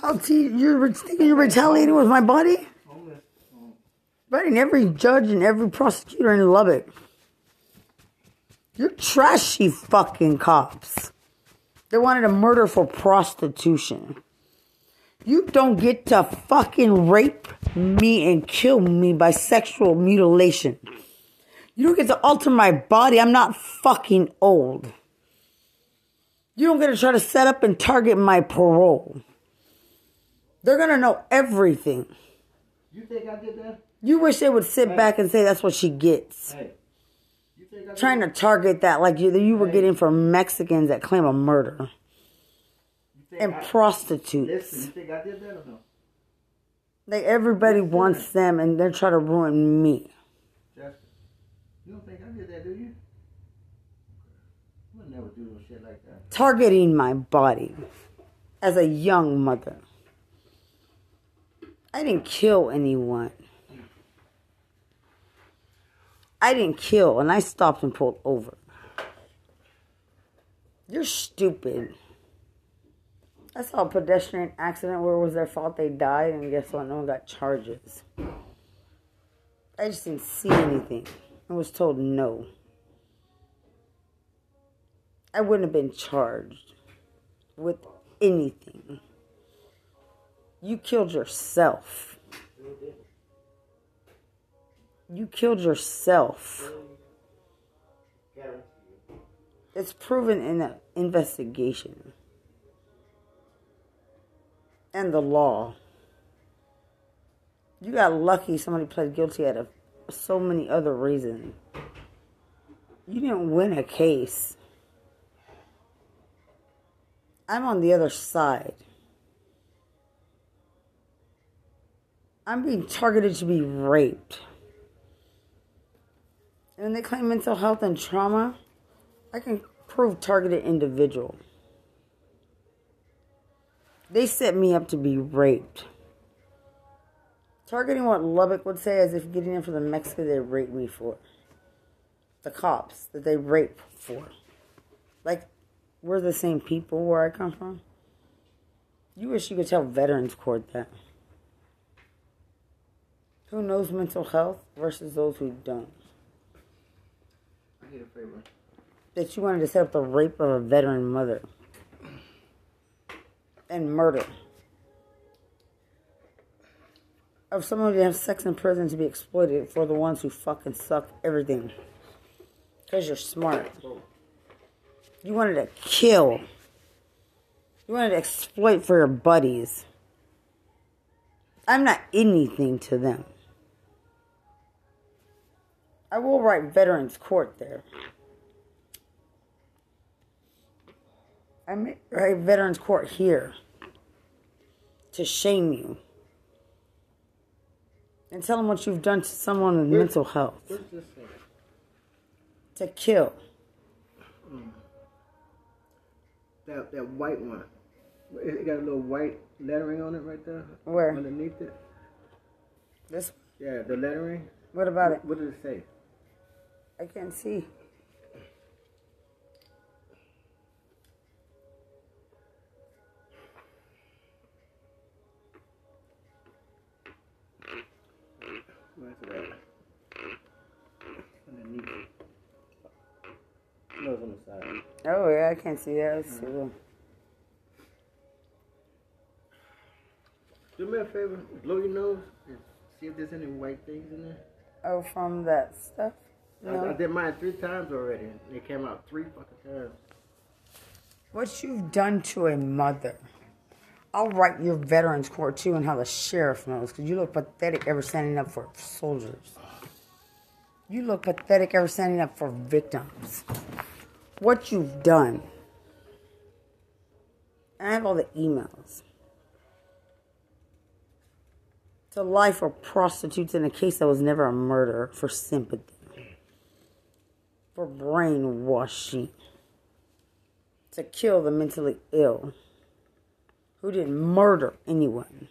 How t- you're thinking you're retaliating with my body? Fighting every judge and every prosecutor in Lubbock. You're trashy fucking cops. They wanted to murder for prostitution. You don't get to fucking rape me and kill me by sexual mutilation. You don't get to alter my body. I'm not fucking old. You don't get to try to set up and target my parole. They're gonna know everything. You think I did that? You wish they would sit back and say that's what she gets. Hey. You think I did Trying to target that like you, you were getting from Mexicans that claim a murder and I- prostitutes. Listen, you think I did that or no? Like everybody wants them and they're trying to ruin me. Jessica, you don't think I did that, do you? I would never do no shit like that. Targeting my body as a young mother. I didn't kill anyone. I didn't kill and I stopped and pulled over. You're stupid. I saw a pedestrian accident where it was their fault they died, and guess what? No one got charges. I just didn't see anything. I was told no. I wouldn't have been charged with anything. You killed yourself. You killed yourself. It's proven in the investigation and the law. You got lucky somebody pled guilty out of so many other reasons. You didn't win a case. I'm on the other side. I'm being targeted to be raped. And when they claim mental health and trauma, I can prove targeted individual. They set me up to be raped. Targeting what Lubbock would say as if getting in for the Mexican they raped me for. The cops that they rape for. Like, we're the same people where I come from. You wish you could tell Veterans Court that. Who knows mental health versus those who don't? I need a favor. That you wanted to set up the rape of a veteran mother and murder of someone who have sex in prison to be exploited for the ones who fucking suck everything because you're smart. You wanted to kill. You wanted to exploit for your buddies. I'm not anything to them. I will write Veterans Court there. I may write Veterans Court here to shame you and tell them what you've done to someone with mental health. What's this say? To kill. Mm. That that white one. It it got a little white lettering on it right there. Where? Underneath it. This. Yeah, the lettering. What about it? What does it say? I can't see. Where's it at? Underneath. No, it's on the side. Oh yeah, I can't see that. Let's see. Do me a favor, blow your nose and see if there's any white things in there. Oh, from that stuff. I, I did mine three times already. It came out three fucking times. What you've done to a mother. I'll write your veterans court too and how the sheriff knows because you look pathetic ever standing up for soldiers. You look pathetic ever standing up for victims. What you've done. I have all the emails. To life for prostitutes in a case that was never a murder for sympathy. For brainwashing to kill the mentally ill who didn't murder anyone.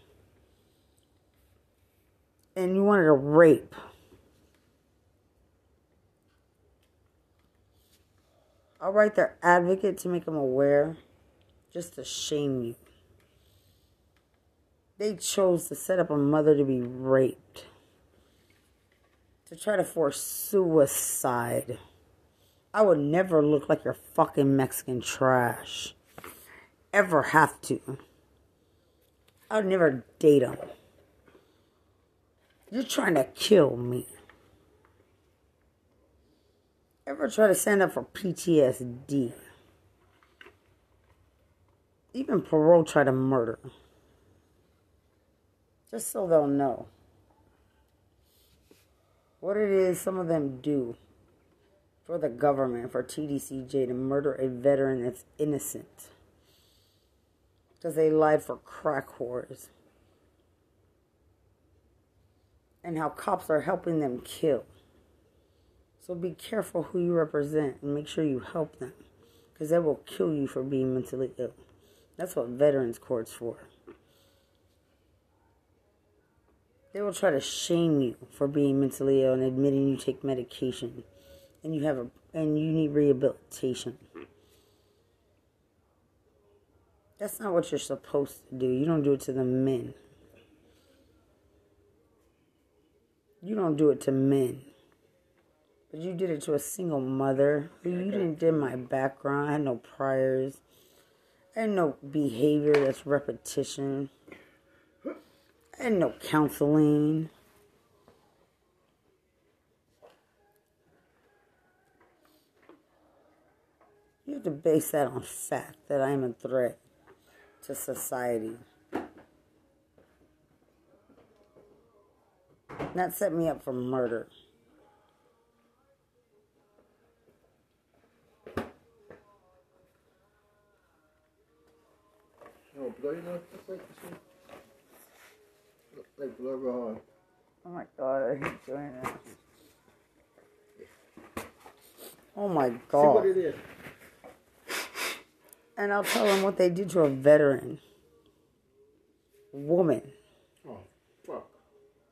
And you wanted to rape. I'll write their advocate to make them aware, just to shame you. They chose to set up a mother to be raped, to try to force suicide. I would never look like your fucking Mexican trash. Ever have to. I would never date him. You're trying to kill me. Ever try to stand up for PTSD? Even parole try to murder. Just so they'll know what it is some of them do for the government, for TDCJ to murder a veteran that's innocent. Because they lied for crack whores. And how cops are helping them kill. So be careful who you represent and make sure you help them. Because they will kill you for being mentally ill. That's what veterans court's for. They will try to shame you for being mentally ill and admitting you take medication and you have a and you need rehabilitation. Mm-hmm. That's not what you're supposed to do. You don't do it to the men. You don't do it to men. But you did it to a single mother you didn't did my background. I had no priors. I had no behavior that's repetition. I had no counseling. You to base that on fact that I am a threat to society. That set me up for murder. Oh, blood, you know, like, like blood hard. Oh my god, I hate doing that. Oh my See what god. it is. And I'll tell them what they did to a veteran. Woman. Oh, fuck.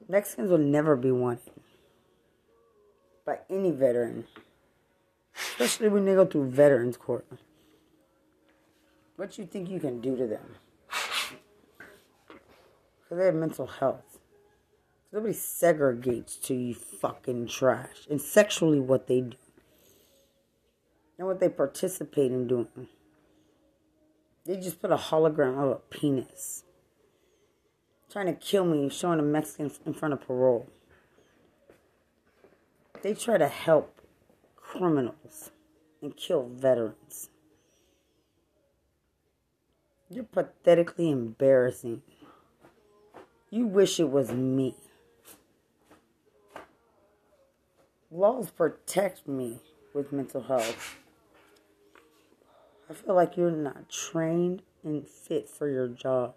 Mexicans will never be wanted by any veteran, especially when they go through veterans court. What you think you can do to them? Because they have mental health. Nobody segregates to you fucking trash. And sexually what they do. And what they participate in doing. They just put a hologram of a penis. Trying to kill me, showing a Mexican in front of parole. They try to help criminals and kill veterans. You're pathetically embarrassing. You wish it was me. Laws protect me with mental health. I feel like you're not trained and fit for your job.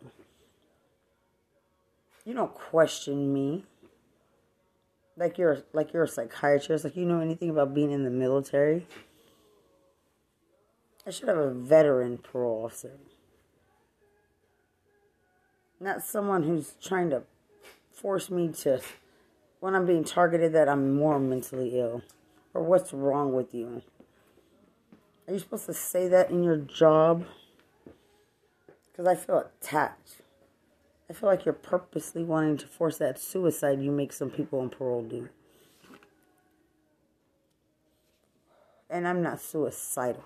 You don't question me. Like you're like you're a psychiatrist, like you know anything about being in the military. I should have a veteran parole officer. Not someone who's trying to force me to when I'm being targeted that I'm more mentally ill. Or what's wrong with you? Are you supposed to say that in your job? Because I feel attacked. I feel like you're purposely wanting to force that suicide you make some people on parole do. And I'm not suicidal.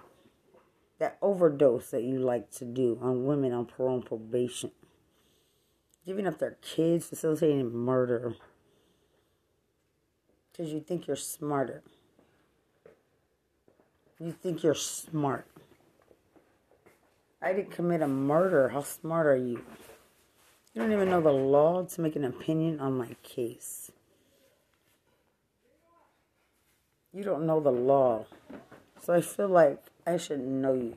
That overdose that you like to do on women on parole and probation. Giving up their kids, facilitating murder. Because you think you're smarter. You think you're smart. I didn't commit a murder. How smart are you? You don't even know the law to make an opinion on my case. You don't know the law. So I feel like I should know you.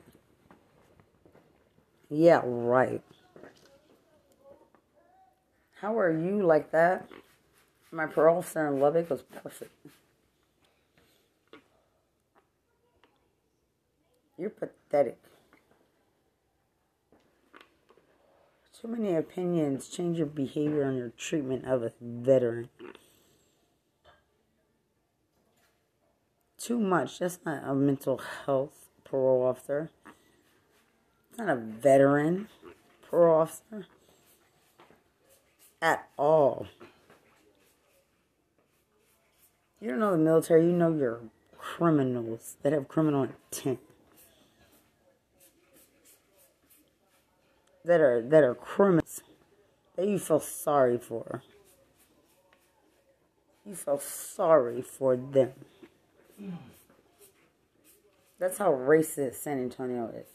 Yeah, right. How are you like that? My parole officer in Lubbock was perfect. You're pathetic. Too many opinions change your behavior on your treatment of a veteran. Too much. That's not a mental health parole officer. Not a veteran parole officer. At all. You don't know the military, you know you're criminals that have criminal intent. That are that are criminals that you feel sorry for. You feel sorry for them. That's how racist San Antonio is.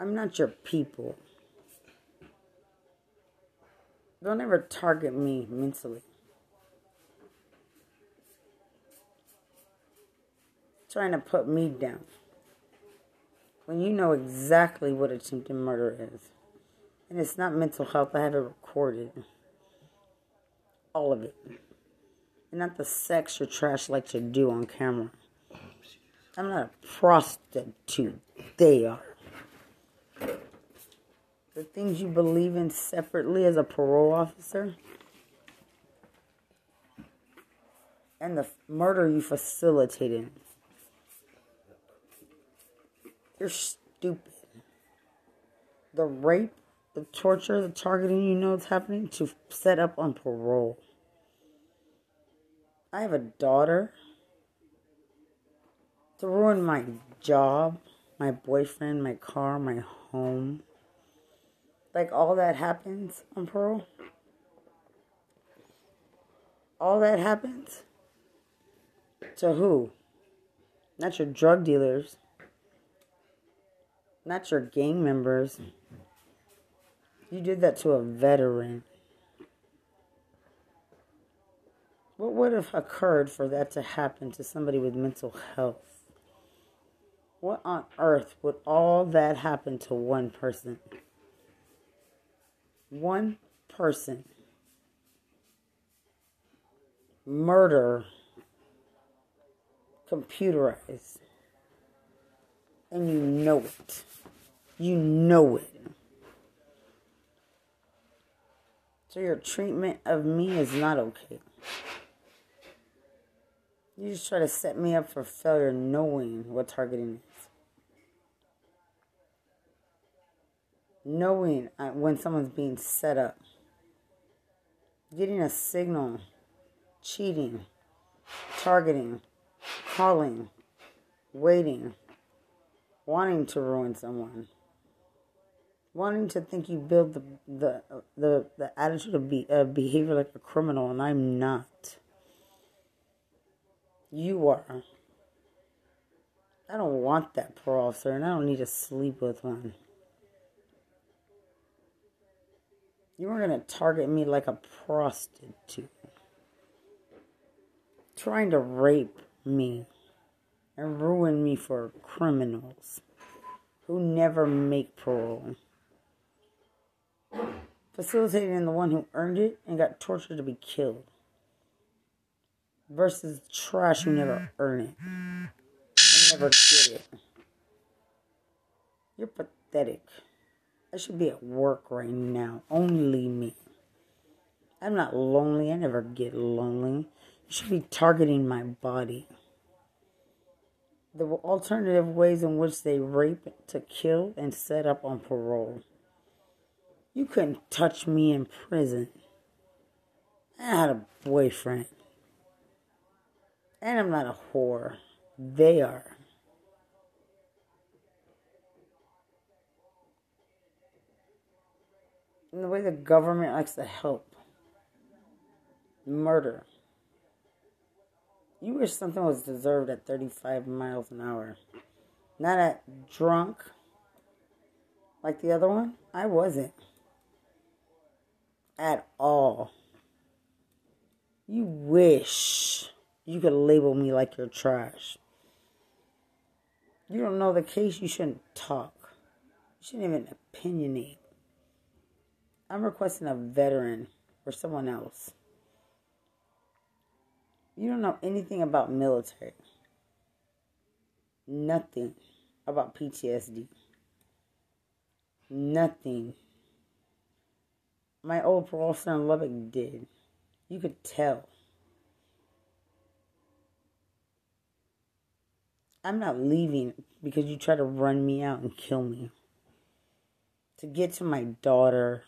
I'm not your people. Don't ever target me mentally. Trying to put me down. When you know exactly what attempted murder is. And it's not mental health, I have it recorded. All of it. And not the sex or trash like to do on camera. I'm not a prostitute. They are the things you believe in separately as a parole officer and the murder you facilitated. You're stupid. The rape, the torture, the targeting you know is happening to set up on parole. I have a daughter. To ruin my job, my boyfriend, my car, my home like all that happens on parole. All that happens to who? Not your drug dealers. Not your gang members. You did that to a veteran. What would have occurred for that to happen to somebody with mental health? What on earth would all that happen to one person? one person murder computerized and you know it. You know it. So your treatment of me is not okay. You just try to set me up for failure knowing what targeting is. knowing uh, when someone's being set up, getting a signal, cheating, targeting, calling, waiting, wanting to ruin someone, wanting to think you build the the the, the attitude of be, uh, behavior like a criminal, and I'm not. You are. I don't want that parole officer, and I don't need to sleep with one. You were to target me like a prostitute. Trying to rape me and ruin me for criminals who never make parole. Facilitating the one who earned it and got tortured to be killed. Versus trash who never earn it and never get it. You're pathetic. I should be at work right now. Only me. I'm not lonely. I never get lonely. You should be targeting my body. The alternative ways in which they rape to kill and set up on parole. You couldn't touch me in prison. I had a boyfriend. And I'm not a whore. They are. And the way the government likes to help. Murder. You wish something was deserved at 35 miles an hour. Not at drunk like the other one. I wasn't. At all. You wish you could label me like you're trash. You don't know the case, you shouldn't talk. You shouldn't even opinionate. I'm requesting a veteran or someone else. You don't know anything about military. Nothing about PTSD. Nothing. My old parole in Lubbock did. You could tell. I'm not leaving because you try to run me out and kill me. to get to my daughter,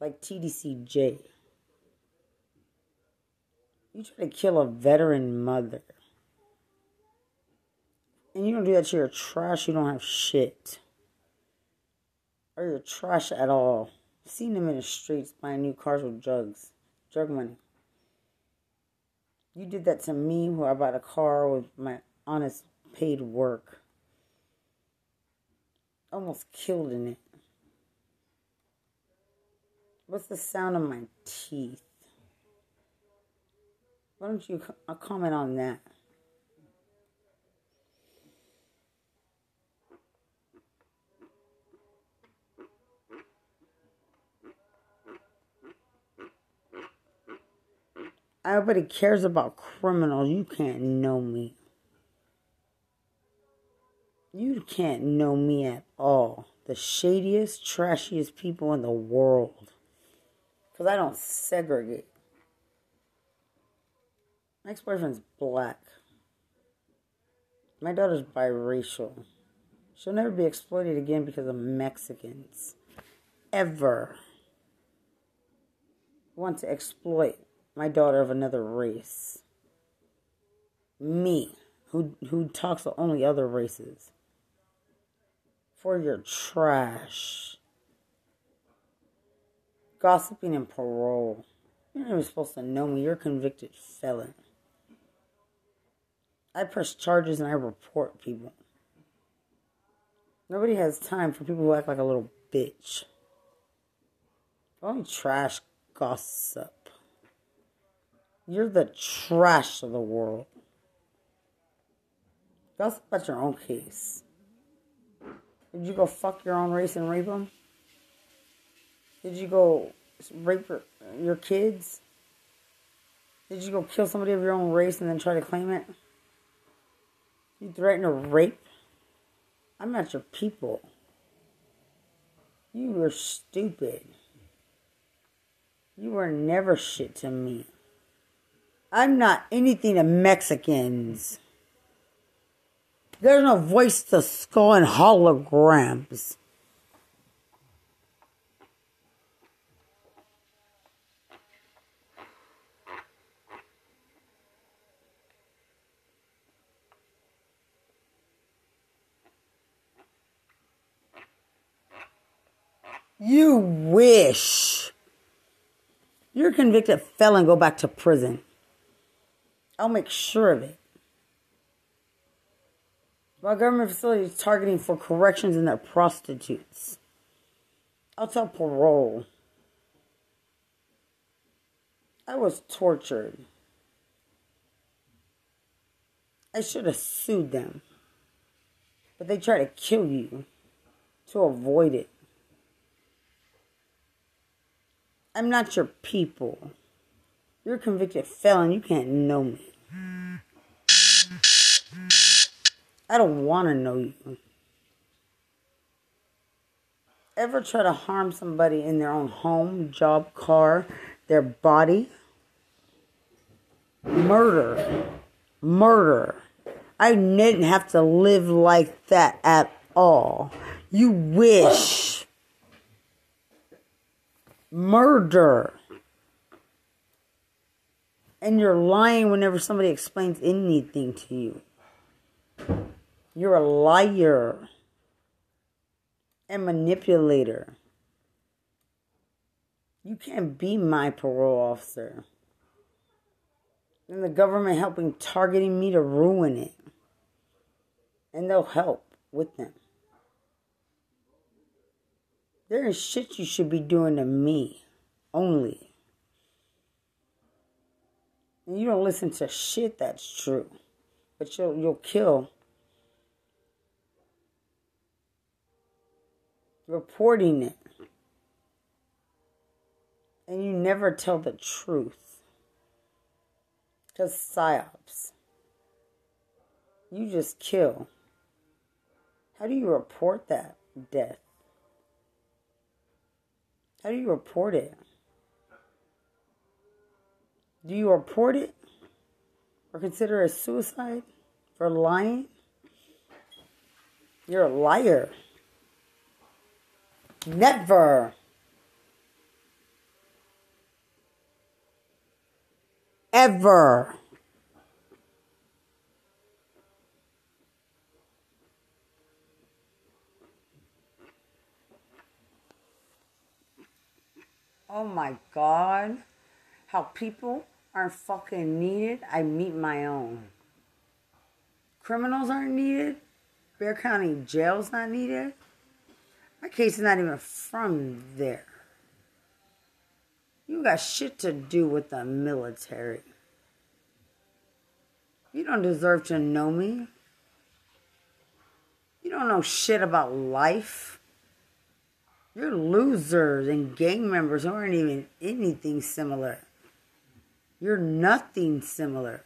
like TDCJ. You try to kill a veteran mother. And you don't do that to your trash, you don't have shit. Or you're trash at all. Seen them in the streets buying new cars with drugs, drug money. You did that to me where I bought a car with my honest paid work. Almost killed in it. What's the sound of my teeth? Why don't you comment on that? Nobody cares about criminals. You can't know me. You can't know me at all. The shadiest, trashiest people in the world. Because I don't segregate. My ex boyfriend's black. My daughter's biracial. She'll never be exploited again because of Mexicans. Ever want to exploit my daughter of another race. Me, who who talks to only other races. For your trash. Gossiping and parole. You're not even supposed to know me. You're a convicted felon. I press charges and I report people. Nobody has time for people who act like a little bitch. Only trash gossip. You're the trash of the world. Gossip about your own case. Did you go fuck your own race and rape them? Did you go rape your, your kids? Did you go kill somebody of your own race and then try to claim it? You threaten to rape? I'm not your people. You were stupid. You were never shit to me. I'm not anything to Mexicans. There's no voice to skull and holograms. You wish. You're a convicted felon, go back to prison. I'll make sure of it. While government facilities targeting for corrections and their prostitutes. I'll tell parole. I was tortured. I should have sued them. But they try to kill you to avoid it. I'm not your people. You're a convicted felon. You can't know me. I don't want to know you. Ever try to harm somebody in their own home, job, car, their body? Murder. Murder. I didn't have to live like that at all. You wish. Murder. And you're lying whenever somebody explains anything to you. You're a liar and manipulator. You can't be my parole officer. And the government helping targeting me to ruin it. And they'll help with them. There is shit you should be doing to me only. And you don't listen to shit that's true. But you'll you'll kill reporting it. And you never tell the truth. Because psyops. You just kill. How do you report that death? How do you report it? Do you report it or consider it suicide for lying? You're a liar. Never. Ever. Oh my God. How people aren't fucking needed. I meet my own. Criminals aren't needed. Bexar County jail's not needed. My case is not even from there. You got shit to do with the military. You don't deserve to know me. You don't know shit about life. You're losers and gang members who aren't even anything similar. You're nothing similar.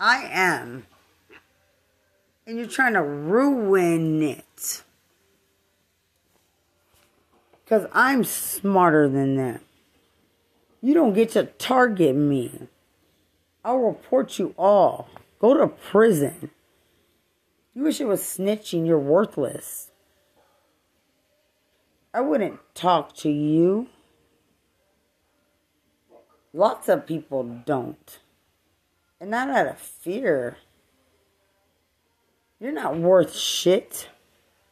I am. And you're trying to ruin it. Because I'm smarter than that. You don't get to target me. I'll report you all. Go to prison. You wish it was snitching. You're worthless. I wouldn't talk to you. Lots of people don't. And not out of fear. You're not worth shit.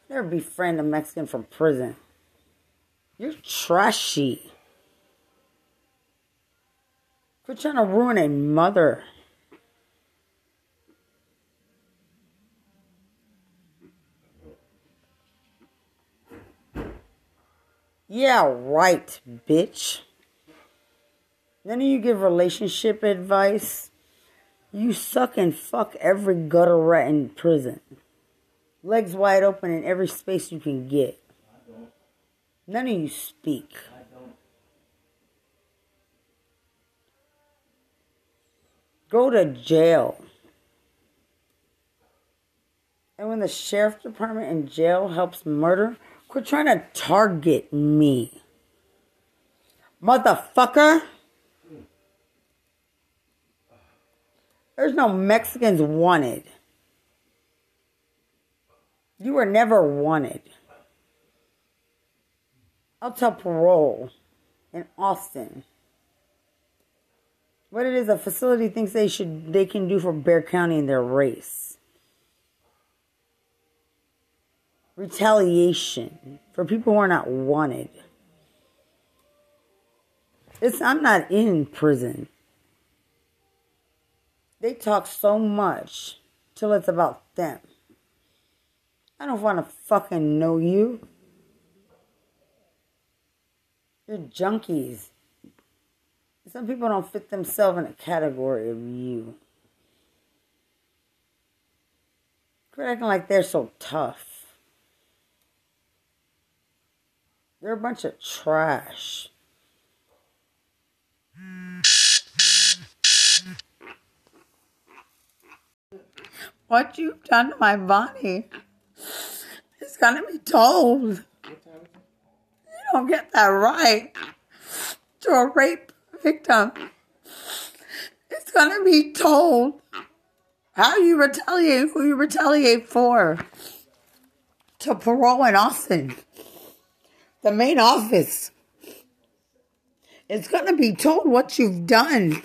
Never befriend a Mexican from prison. You're trashy. Quit trying to ruin a mother. Yeah, right, bitch. None of you give relationship advice. You suck and fuck every gutter rat in prison. Legs wide open in every space you can get. None of you speak. Go to jail. And when the sheriff department in jail helps murder, quit trying to target me. Motherfucker. There's no Mexicans wanted. You were never wanted. I'll tell parole in Austin. What it is a facility thinks they should they can do for Bexar County and their race. Retaliation for people who are not wanted. It's I'm not in prison. They talk so much till it's about them. I don't want to fucking know you. You're junkies. Some people don't fit themselves in a category of you. Quit acting like they're so tough. They're a bunch of trash. What you've done to my body is gonna be told. You don't get that right to a rape victim. It's gonna be told how you retaliate, who you retaliate for. To parole in Austin, the main office. It's gonna be told what you've done.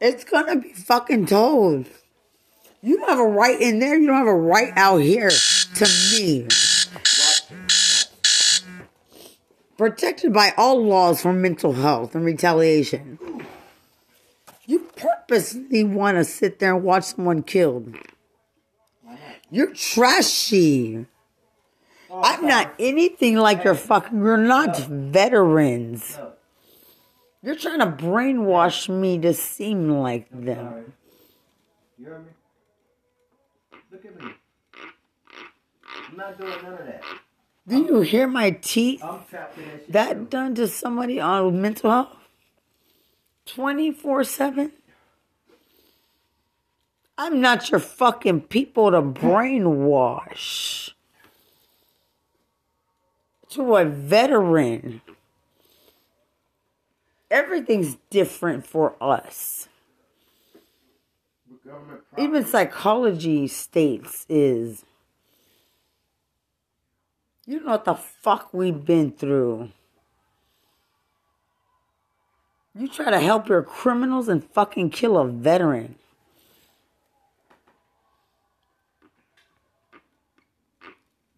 It's gonna be fucking told. You don't have a right in there. You don't have a right out here to me. Protected by all laws for mental health and retaliation. You purposely want to sit there and watch someone killed. You're trashy. I'm not anything like your fucking. You're not veterans. You're trying to brainwash me to seem like them. You heard me? I'm not doing none of that. Do you hear my teeth? I'm trapped that shit. That done to somebody on mental health? 24 7? I'm not your fucking people to brainwash. To a veteran. Everything's different for us. Even psychology states is You know what the fuck we've been through. You try to help your criminals and fucking kill a veteran.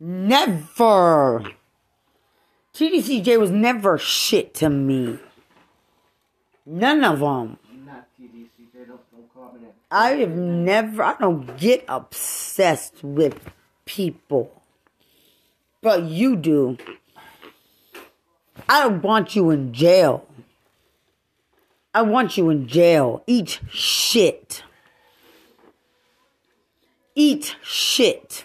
Never. TDCJ was never shit to me. None of them. Not TDC. They don't, don't call me that. I have never, I don't get obsessed with people. But you do. I don't want you in jail. I want you in jail. Eat shit. Eat shit.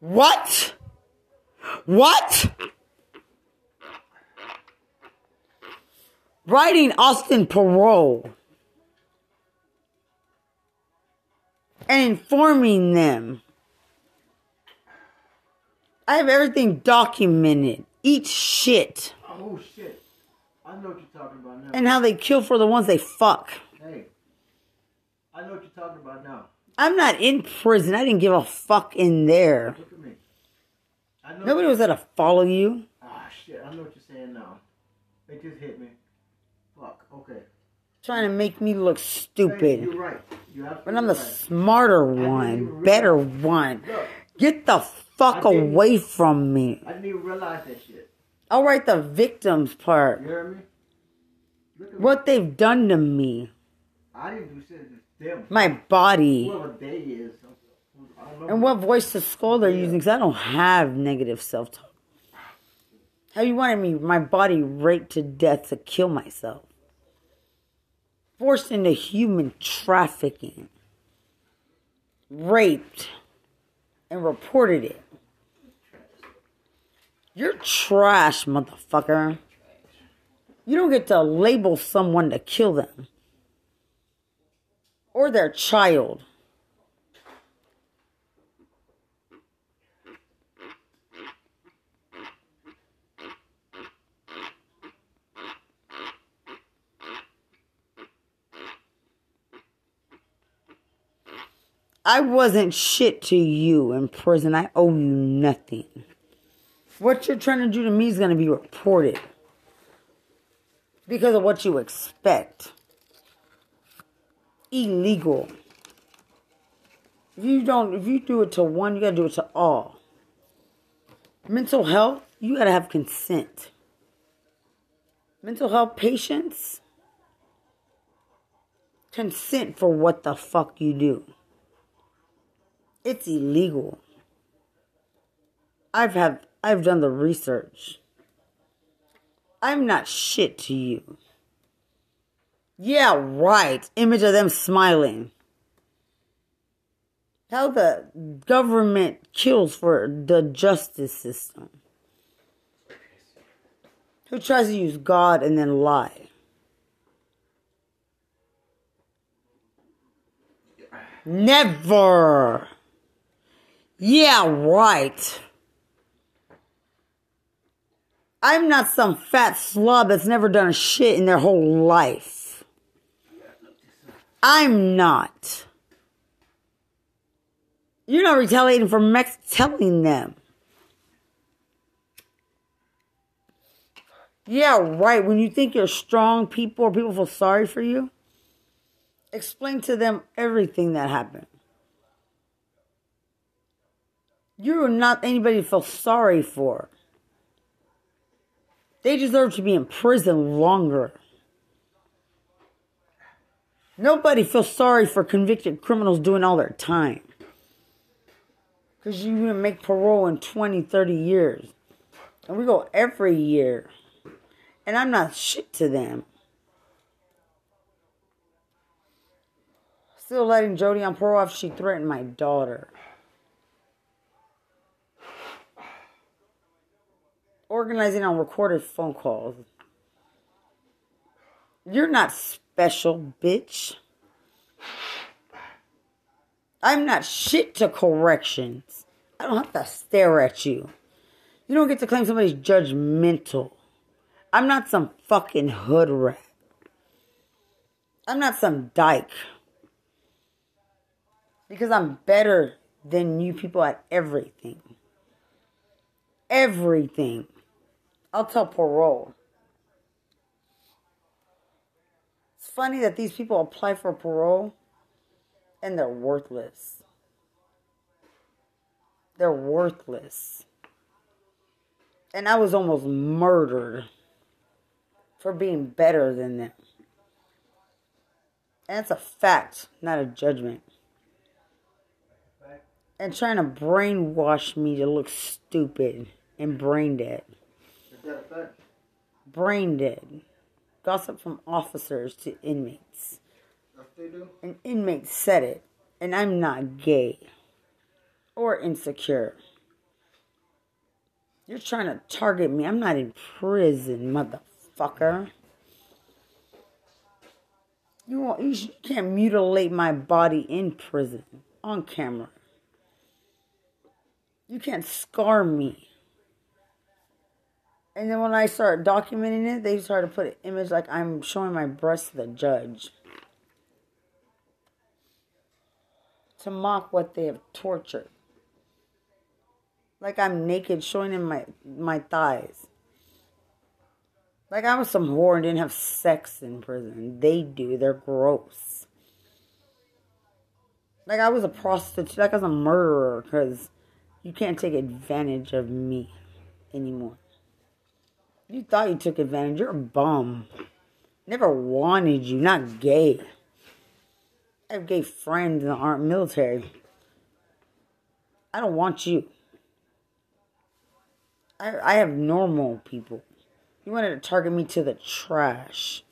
What? What? Writing Austin parole and informing them. I have everything documented. Eat shit. Oh shit! I know what you're talking about now. And how they kill for the ones they fuck. hey, I know what you're talking about now. I'm not in prison. I didn't give a fuck in there. Look at me. I know. Nobody was there to follow you. Ah shit! I know what you're saying now. It just hit me. Fuck. Okay. Trying to make me look Hey, stupid. you're right. But I'm the smarter one, better one. Get the fuck away from me. I didn't even realize that shit. I'll write the victims part. You hear me? What they've done to me. I didn't do shit. It's them. My body. Whoever they is. I don't know. And what voice to skull they're using, because I don't have negative self talk. How you wanted me, my body raped to death to kill myself. Forced into human trafficking. Raped. And reported it. You're trash, motherfucker. You don't get to label someone to kill them. Or their child. I wasn't shit to you in prison. I owe you nothing. What you're trying to do to me is going to be reported because of what you expect. Illegal. If you don't, if you do it to one, you got to do it to all. Mental health, you got to have consent. Mental health patients, consent for what the fuck you do. It's illegal. I've have I've done the research. I'm not shit to you. Yeah, right. Image of them smiling. How the government kills for the justice system. Who tries to use God and then lie? Never. Yeah, right. I'm not some fat slob that's never done a shit in their whole life. I'm not. You're not retaliating for Mex telling them. Yeah, right. When you think you're strong people or people feel sorry for you, explain to them everything that happened. You're not anybody to feel sorry for. They deserve to be in prison longer. Nobody feels sorry for convicted criminals doing all their time. Because you can make parole in 20, 30 years. And we go every year. And I'm not shit to them. Still letting Jody on parole after she threatened my daughter. Organizing on recorded phone calls. You're not special, bitch. I'm not shit to corrections. I don't have to stare at you. You don't get to claim somebody's judgmental. I'm not some fucking hood rat. I'm not some dyke. Because I'm better than you people at everything. Everything. I'll tell parole. It's funny that these people apply for parole and they're worthless. They're worthless. And I was almost murdered for being better than them. And it's a fact, not a judgment. And trying to brainwash me to look stupid and brain dead. Is that a fact? Brain dead. Gossip from officers to inmates. An inmate said it, and I'm not gay or insecure. You're trying to target me. I'm not in prison, motherfucker. You, won't, you can't mutilate my body in prison on camera. You can't scar me. And then when I start documenting it, they start to put an image like I'm showing my breast to the judge. To mock what they have tortured. Like I'm naked showing them my, my thighs. Like I was some whore and didn't have sex in prison. They do. They're gross. Like I was a prostitute. Like I was a murderer because you can't take advantage of me anymore. You thought you took advantage. You're a bum. Never wanted you. Not gay. I have gay friends in the armed military. I don't want you. I, I have normal people. You wanted to target me to the trash.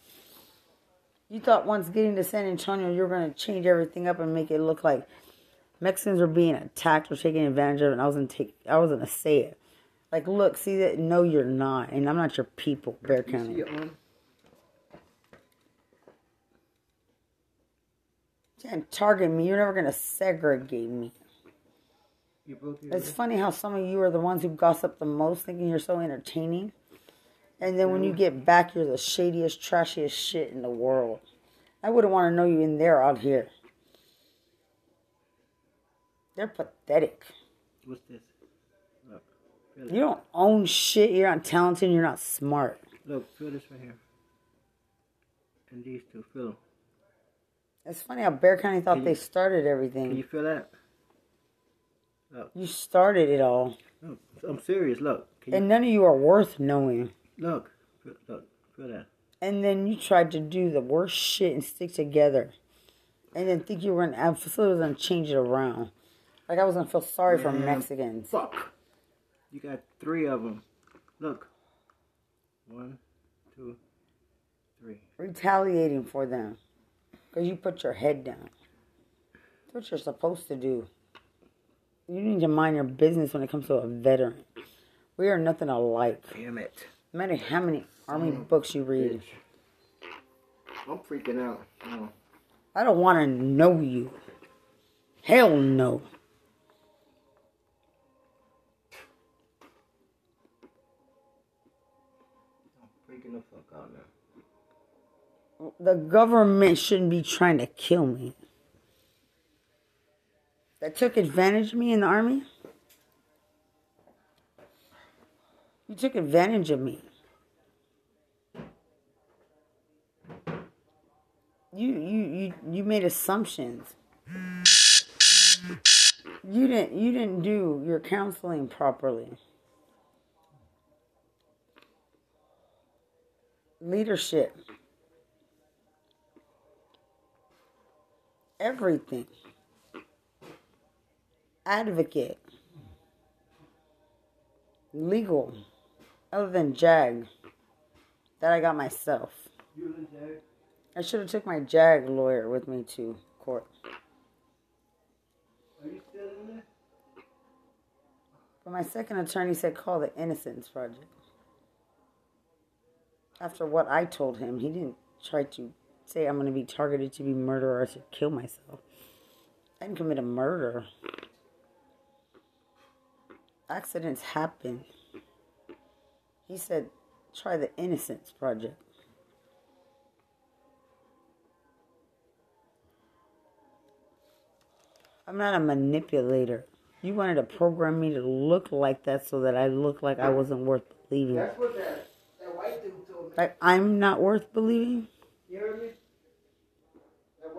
You thought once getting to San Antonio, you were going to change everything up and make it look like Mexicans were being attacked or taken advantage of, and I wasn't take. I wasn't gonna say it. Like, look, see that? No, you're not, and I'm not your people, Bexar County. it on? You can't target me. You're never gonna segregate me. You broke your It's funny how some of you are the ones who gossip the most, thinking you're so entertaining. And then when you mm-hmm. get back, you're the shadiest, trashiest shit in the world. I wouldn't want to know you in there out here. They're pathetic. What's this? Look. You don't own shit. You're not talented. You're not smart. Look, feel this right here. And these two, feel them. It's funny how Bexar County thought Can they you- started Can you everything. feel that? You started it all. Look, I'm serious. Look. You, And none of you are worth knowing. look. Feel, look. Feel that. And then you tried to do the worst shit and stick together. And then think you were gonna, I thought I was gonna change it around. Like I was gonna feel sorry for Man. Mexicans. Fuck. You got three of them. Look. One, two, three. Retaliating for them. Because you put your head down. That's what you're supposed to do. You need to mind your business when it comes to a veteran. We are nothing alike. Damn it. No matter how many army books you read. I'm freaking out. Oh. I don't want to know you. Hell no. The government shouldn't be trying to kill me. That took advantage of me in the army? You took advantage of me. You you you you made assumptions. You didn't you didn't do your counseling properly. Leadership. Everything. Advocate. Legal. Other than JAG. That I got myself. I should have took my JAG lawyer with me to court. Are you still in there? But my second attorney said call the Innocence Project. After what I told him, he didn't try to say I'm going to be targeted to be murdered or to kill myself. I didn't commit a murder. Accidents happen. He said try the Innocence Project. I'm not a manipulator. You wanted to program me to look like that so that I look like I wasn't worth believing. That's what that, that white dude told me. Like I'm not worth believing. You heard me?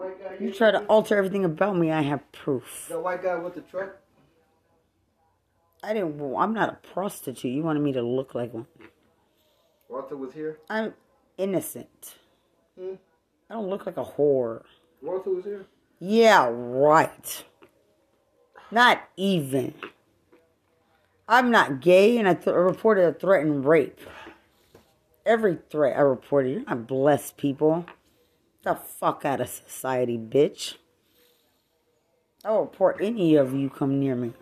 That white guy. You try to alter everything about me. I have proof. The white guy with the truck. I didn't. well, I'm not a prostitute. You wanted me to look like one. Walter was here. I'm innocent. Hmm? I don't look like a whore. Walter was here. Yeah, right. Not even. I'm not gay, and I th- reported a threatened rape. Every threat I reported. You're not blessed people. The fuck out of society, bitch. Oh, I'll report any of you come near me.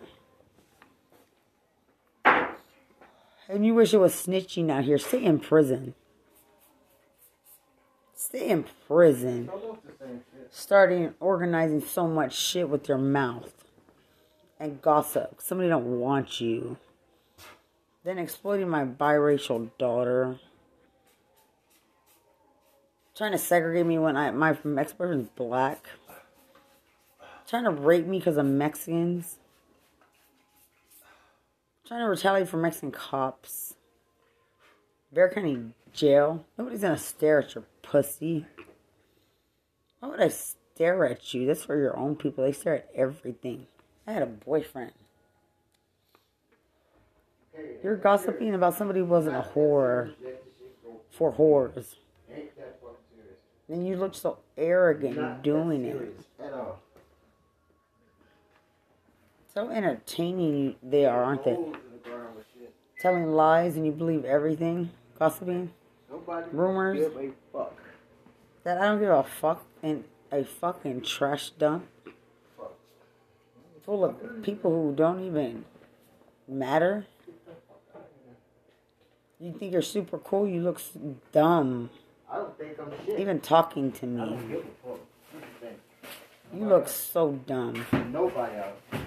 And you wish it was snitching out here. Stay in prison. Stay in prison Almost the same shit. starting organizing so much shit with your mouth and gossip. Somebody don't want you. Then exploiting my biracial daughter. Trying to segregate me when I my ex boyfriend's black. Trying to rape me because of Mexicans. Trying to retaliate for Mexican cops. Bexar County jail. Nobody's gonna stare at your pussy. Why would I stare at you? That's for your own people. They stare at everything. I had a boyfriend. You're gossiping about somebody who wasn't a whore for whores. Ain't that fucking serious. And you look so arrogant Not doing it. At all. So entertaining they are, aren't they? Holes in the ground with shit. Telling lies and you believe everything. Gossiping. Nobody Rumors. give a fuck. That I don't give a fuck in a fucking trash dump. Fuck. Full of people who don't even matter. You think you're super cool, you look dumb. I don't think I'm shit. Even talking to me. don't give a fuck. You look so dumb. Nobody else.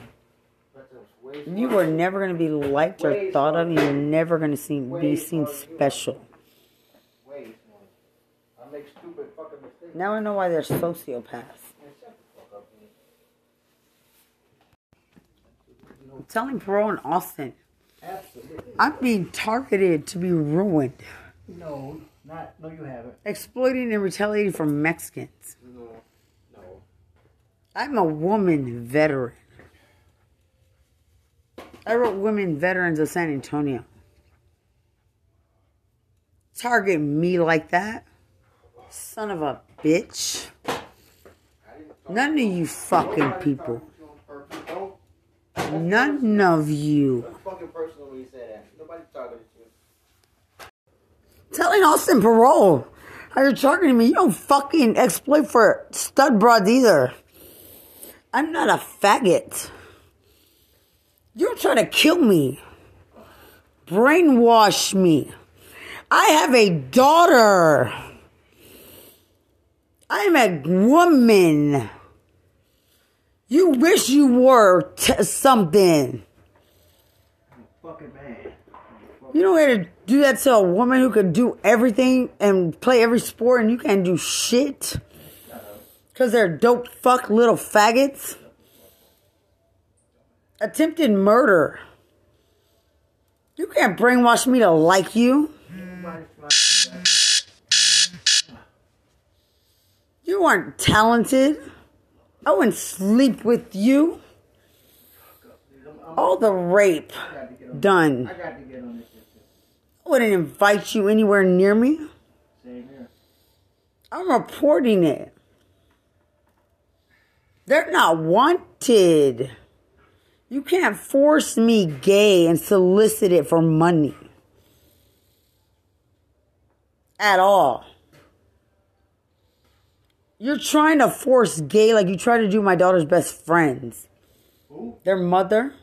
But there's way You were never gonna be liked or thought of. You're never gonna see, be seen special. I make stupid fucking mistakes. Now I know why they're sociopaths. Man, shut the fuck up, man. I'm telling Parole in Austin, Absolutely. I'm being targeted to be ruined, No, not. No, you haven't. exploiting and retaliating from Mexicans. No, no. I'm a woman veteran. I wrote Women Veterans of San Antonio. Target me like that? Son of a bitch. I didn't talk None of you fucking people. talking to you on purpose. Don't. None of you. Fucking personal when you say that. Nobody talking you. Telling Austin Parole how you're targeting me. You don't fucking exploit for stud broads either. I'm not a faggot. You're trying to kill me. Brainwash me. I have a daughter. I'm a woman. You wish you were t- something. Fucking man. You don't have to do that to a woman who can do everything and play every sport and you can't do shit. Because they're dope fuck little faggots. Attempted murder. You can't brainwash me to like you. You aren't talented. I wouldn't sleep with you. All the rape get done. I got to get on this shit. too. I wouldn't invite you anywhere near me. Same here. I'm reporting it. They're not wanted. You can't force me gay and solicit it for money. At all. You're trying to force gay like you try to do my daughter's best friends. Who? Their mother.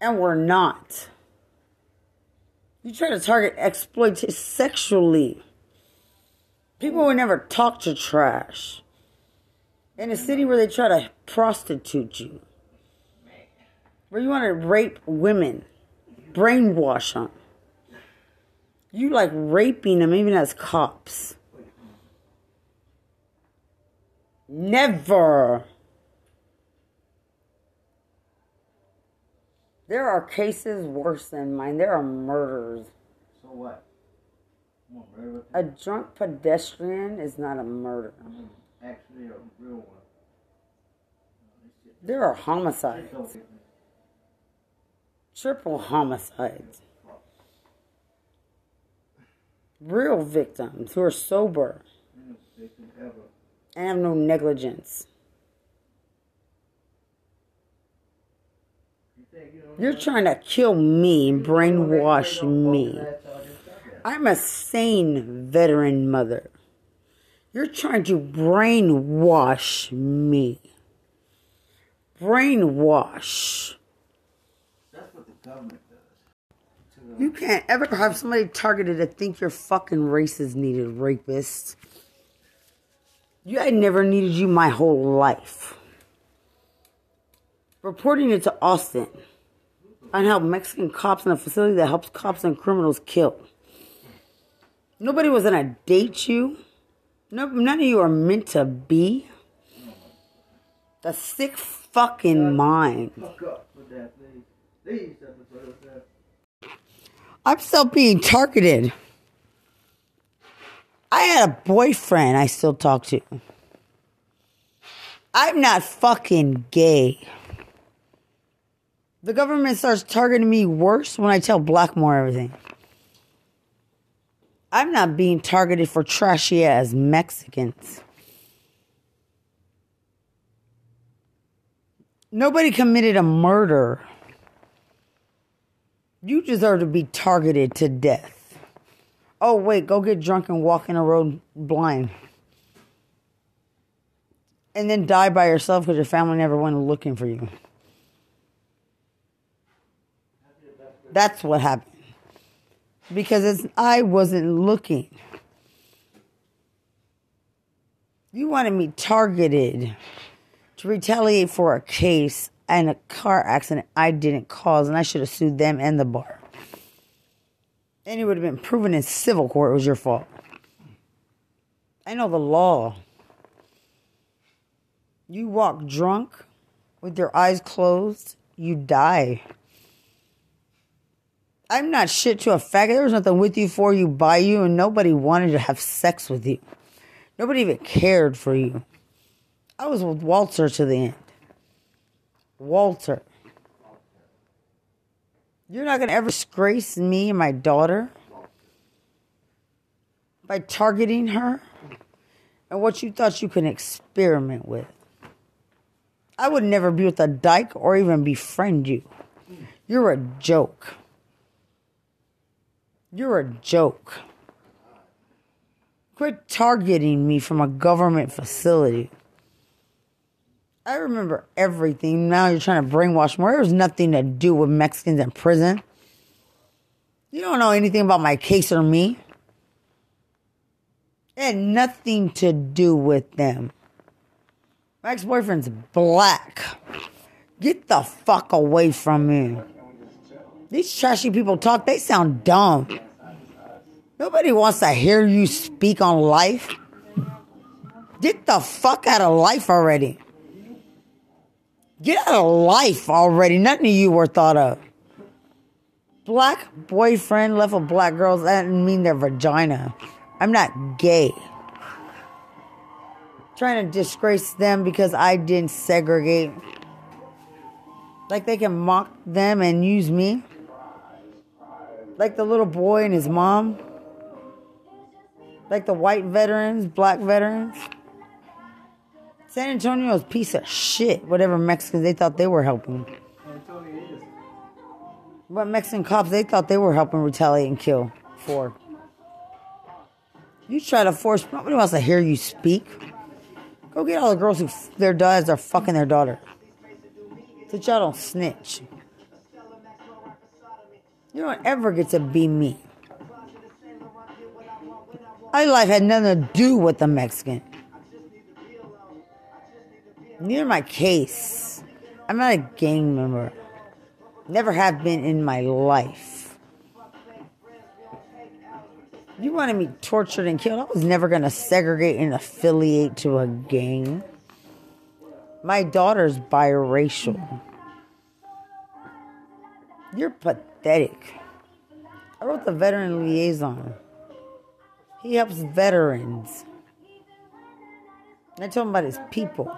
And we're not. You try to target exploit sexually. People would never talk to trash. In a city where they try to prostitute you. Where you want to rape women. Brainwash them. You like raping them even as cops. Never. There are cases worse than mine. There are murders. So what? Murder A drunk pedestrian is not a murder. Actually a real one. There are homicides, triple homicides. Real victims who are sober Innocent victim ever. and have no negligence. You think you don't You're trying to kill me and brainwash me. I'm a sane veteran mother. You're trying to brainwash me. Brainwash. That's what the government does. You can't ever have somebody targeted to think your fucking race is needed, rapist. You I never needed you my whole life. Reporting it to Austin on how Mexican cops in a facility that helps cops and criminals kill. Nobody was gonna date you. No, none of you are meant to be. The sick fucking mind. Fuck up with that, please. Please, that's what it said. I'm still being targeted. I had a boyfriend I still talk to. I'm not fucking gay. The government starts targeting me worse when I tell Blackmore everything. I'm not being targeted for trashy ass Mexicans. Nobody committed a murder. You deserve to be targeted to death. Oh, wait, go get drunk and walk in a road blind. And then die by yourself because your family never went looking for you. That's what happened. Because I wasn't looking. You wanted me targeted to retaliate for a case and a car accident I didn't cause, and I should have sued them and the bar. And it would have been proven in civil court it was your fault. I know the law. You walk drunk with your eyes closed, you die. I'm not shit to a faggot. There was nothing with you for you, by you, and nobody wanted to have sex with you. Nobody even cared for you. I was with Walter to the end. Walter. You're not going to ever disgrace me and my daughter by targeting her and what you thought you could experiment with. I would never be with a dyke or even befriend you. You're a joke. You're a joke. Quit targeting me from a government facility. I remember everything. Now you're trying to brainwash me. There was nothing to do with Mexicans in prison. You don't know anything about my case or me. It had nothing to do with them. My ex boyfriend's black. Get the fuck away from me. These trashy people talk, they sound dumb. Nobody wants to hear you speak on life. Get the fuck out of life already. Get out of life already. Nothing of you were thought of. Black boyfriend left with black girls. That didn't mean their vagina. I'm not gay. Trying to disgrace them because I didn't segregate. Like they can mock them and use me. Like the little boy and his mom. Like the white veterans, black veterans. San Antonio's a piece of shit. Whatever Mexicans they thought they were helping. What Mexican cops they thought they were helping retaliate and kill for. You try to force nobody wants to hear you speak. Go get all the girls who their dads are fucking their daughter. So y'all don't snitch. You don't ever get to be me. My life had nothing to do with the Mexican. Neither my case. I'm not a gang member. Never have been in my life. You wanted me tortured and killed. I was never going to segregate and affiliate to a gang. My daughter's biracial. You're pathetic. I wrote the veteran liaison. He helps veterans. Told him about his people.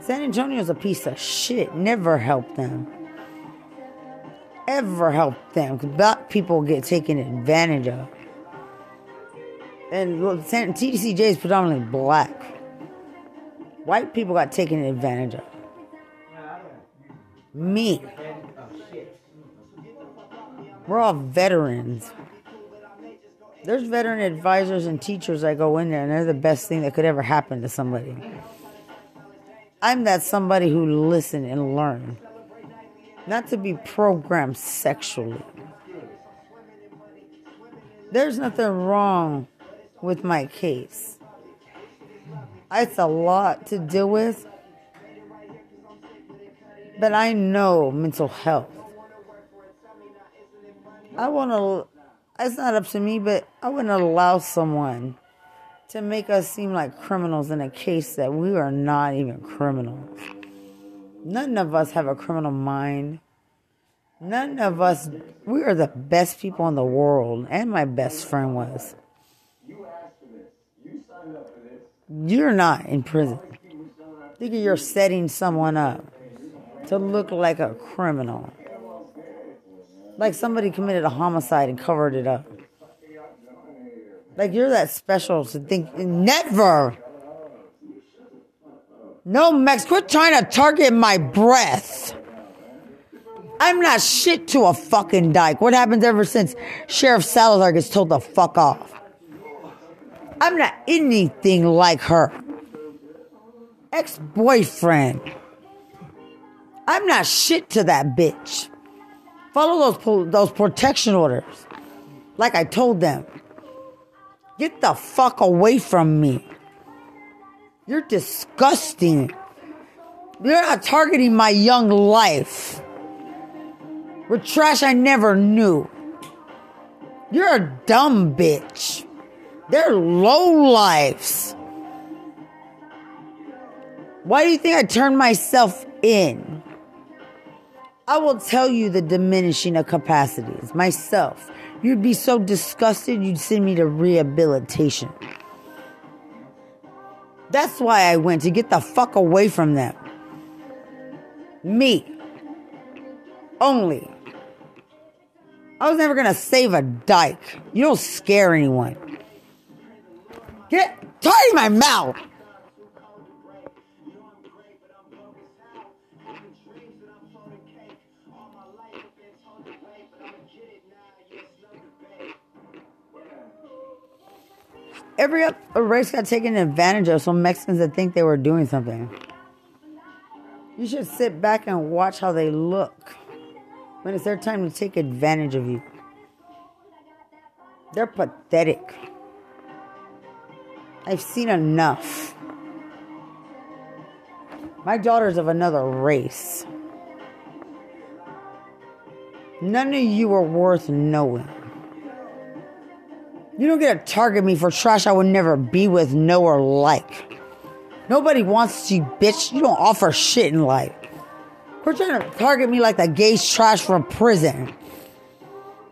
San Antonio's a piece of shit. Never helped them. Ever helped them. Black people get taken advantage of. And San- TDCJ is predominantly black. White people got taken advantage of. Me. We're all veterans. There's veteran advisors and teachers that go in there, and they're the best thing that could ever happen to somebody. I'm that somebody who listen and learn, not to be programmed sexually. There's nothing wrong with my case. It's a lot to deal with, but I know mental health. I want to, it's not up to me, but I wouldn't allow someone to make us seem like criminals in a case that we are not even criminals. None of us have a criminal mind. None of us, we are the best people in the world, and my best friend was. You asked for this. You signed up for this. You're not in prison. Think you're setting someone up to look like a criminal. Like somebody committed a homicide and covered it up. Like you're that special to think never. No, Max, quit trying to target my breath. I'm not shit to a fucking dyke. What happens ever since Sheriff Salazar gets told to fuck off? I'm not anything like her. Ex boyfriend. I'm not shit to that bitch. Follow those, those protection orders. Like I told them. Get the fuck away from me. You're disgusting. You're not targeting my young life. We're trash I never knew. You're a dumb bitch. They're low lives. Why do you think I turned myself in? I will tell you the diminishing of capacities myself. You'd be so disgusted, you'd send me to rehabilitation. That's why I went to get the fuck away from them. Me. Only. I was never gonna save a dyke. You don't scare anyone. Get tight my mouth. Every race got taken advantage of, so Mexicans that think they were doing something. You should sit back and watch how they look when it's their time to take advantage of you. They're pathetic. I've seen enough. My daughter's of another race. None of you are worth knowing. You don't get to target me for trash I would never be with, know, or like. Nobody wants you, bitch. You don't offer shit in life. Quit trying to target me like the gay trash from prison.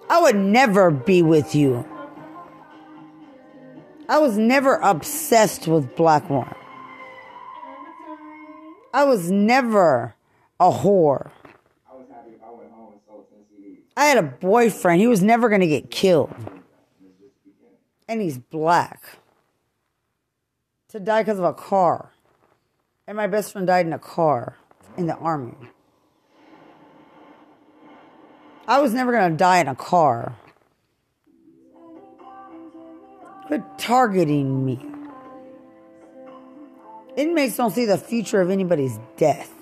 I would never be with you. I was never obsessed with black Blackmore. I was never a whore. I had a boyfriend. He was never going to get killed. And he's black. To die because of a car. And my best friend died in a car in the army. I was never going to die in a car. Quit targeting me. Inmates don't see the future of anybody's death.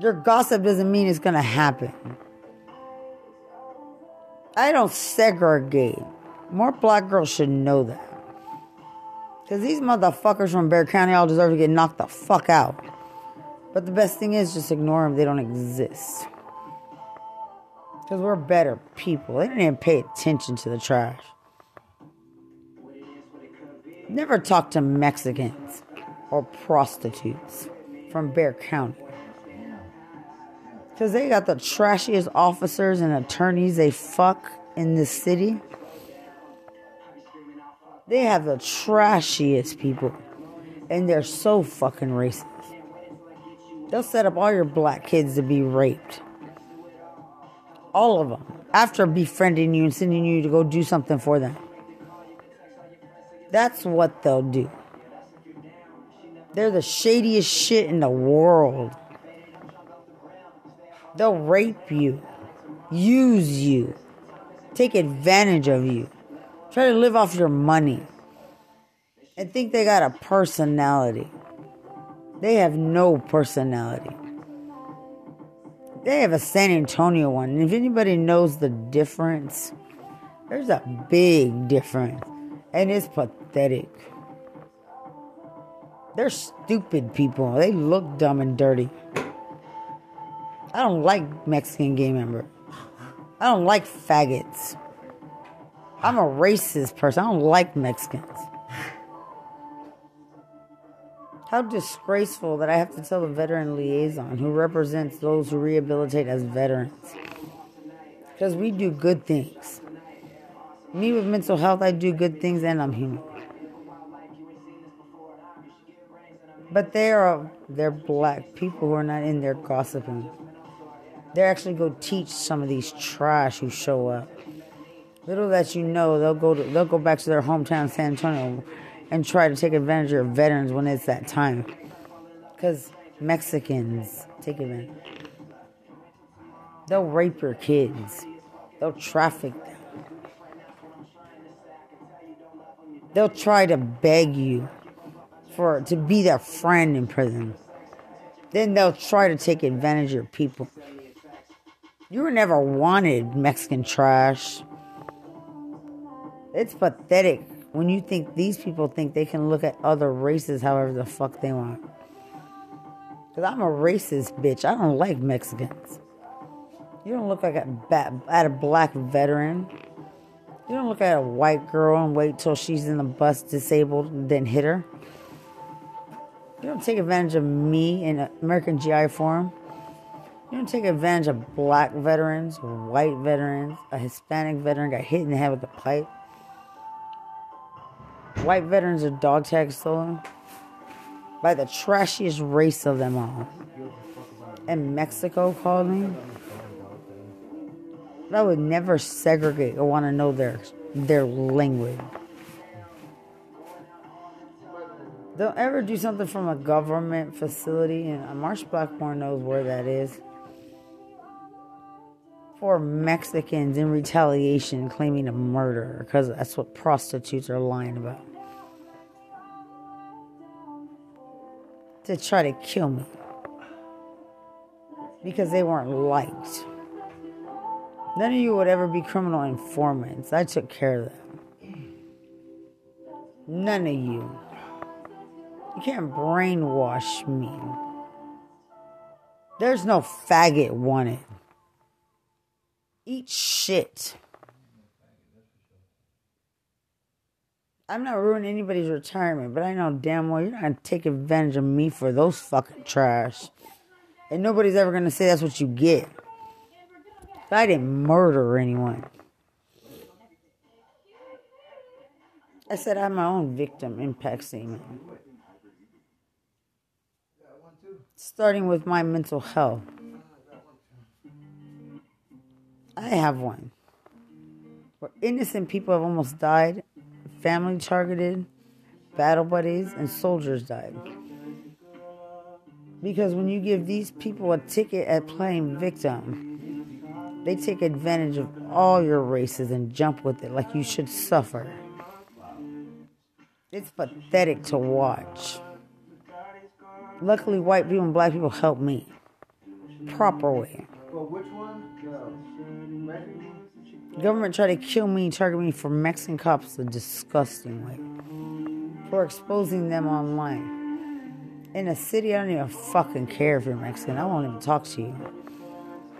Your gossip doesn't mean it's going to happen. I don't segregate. More black girls should know that. Because these motherfuckers from Bexar County all deserve to get knocked the fuck out. But the best thing is just ignore them. They don't exist. Because we're better people. They didn't even pay attention to the trash. Never talk to Mexicans or prostitutes from Bexar County. Because they got the trashiest officers and attorneys they fuck in this city. They have the trashiest people. And they're so fucking racist. They'll set up all your black kids to be raped. All of them. After befriending you and sending you to go do something for them. That's what they'll do. They're the shadiest shit in the world. They'll rape you, use you, take advantage of you, try to live off your money, and think they got a personality. They have no personality. They have a San Antonio one. And if anybody knows the difference, there's a big difference. And it's pathetic. They're stupid people. They look dumb and dirty. I don't like Mexican gay members. I don't like faggots. I'm a racist person. I don't like Mexicans. How disgraceful that I have to tell the veteran liaison who represents those who rehabilitate as veterans. Because we do good things. Me with mental health, I do good things and I'm human. But they are they're black people who are not in there gossiping. They actually go teach some of these trash who show up. Little that you know, they'll go to, they'll go back to their hometown, San Antonio, and try to take advantage of veterans when it's that time. Because Mexicans take advantage. They'll rape your kids. They'll traffic them. They'll try to beg you for to be their friend in prison. Then they'll try to take advantage of people. You were never wanted, Mexican trash. It's pathetic when you think these people think they can look at other races however the fuck they want. Because I'm a racist bitch. I don't like Mexicans. You don't look like a, at a black veteran. You don't look at a white girl and wait till she's in the bus disabled and then hit her. You don't take advantage of me in American GI Forum. You don't take advantage of black veterans, white veterans, a Hispanic veteran got hit in the head with a pipe. White veterans are dog tag stolen by the trashiest race of them all. And Mexico called me. I would never segregate or want to know their their language. Don't ever do something from a government facility, and Marsh Blackmore knows where that is. For Mexicans in retaliation claiming a murder, because that's what prostitutes are lying about. To try to kill me. Because they weren't liked. None of you would ever be criminal informants. I took care of them. None of you. You can't brainwash me. There's no faggot wanted. Eat shit. I'm not ruining anybody's retirement, but I know damn well you're not gonna take advantage of me for those fucking trash. And nobody's ever gonna say that's what you get. I didn't murder anyone. I said I'm my own victim impact statement. Starting with my mental health. I have one. Where innocent people have almost died, family targeted, battle buddies, and soldiers died. Because when you give these people a ticket at playing victim, they take advantage of all your races and jump with it like you should suffer. It's pathetic to watch. Luckily, white people and black people help me. Proper way. Well, which one? Government tried to kill me, target me for Mexican cops a disgusting way. For exposing them online. In a city, I don't even fucking care if you're Mexican. I won't even talk to you.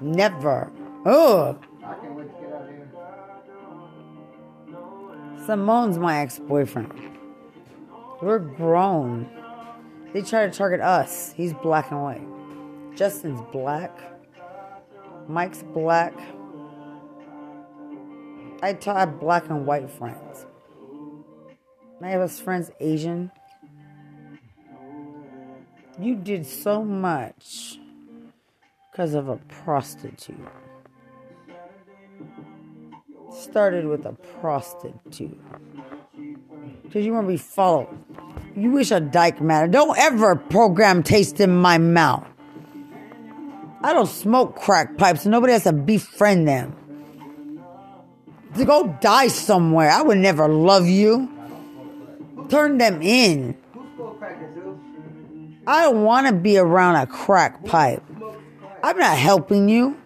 Never. Ugh. I can't wait to get out of here. Simone's my ex boyfriend. We're grown. They try to target us. He's black and white. Justin's black. Mike's black. I t- I have black and white friends. Have his friends Asian. You did so much because of a prostitute. Started with a prostitute. Because you want to be followed. You wish a dyke matter. Don't ever program taste in my mouth. I don't smoke crack pipes, nobody has to befriend them. To go die somewhere. I would never love you. Turn them in. I don't want to be around a crack pipe. I'm not helping you.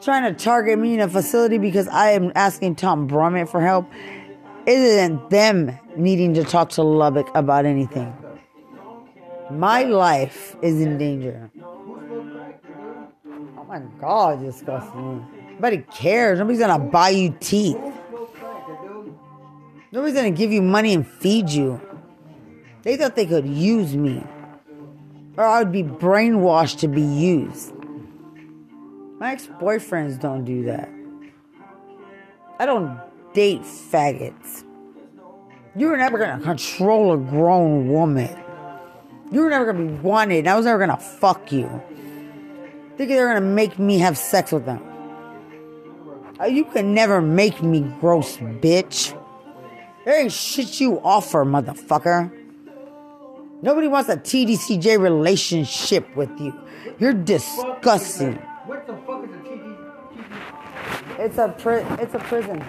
Trying to target me in a facility because I am asking Tom Brummett for help isn't them needing to talk to Lubbock about anything. My life is in danger. My god, disgusting. Nobody cares. Nobody's gonna buy you teeth. Nobody's gonna give you money and feed you. They thought they could use me. Or I would be brainwashed to be used. My ex boyfriends don't do that. I don't date faggots. You're never gonna control a grown woman. You were never gonna be wanted. I was never gonna fuck you. Think they're gonna make me have sex with them. Uh, You can never make me gross, bitch. There ain't shit you offer, motherfucker. Nobody wants a TDCJ relationship with you. You're disgusting. What the fuck is a TD? It's a pri- it's a prison.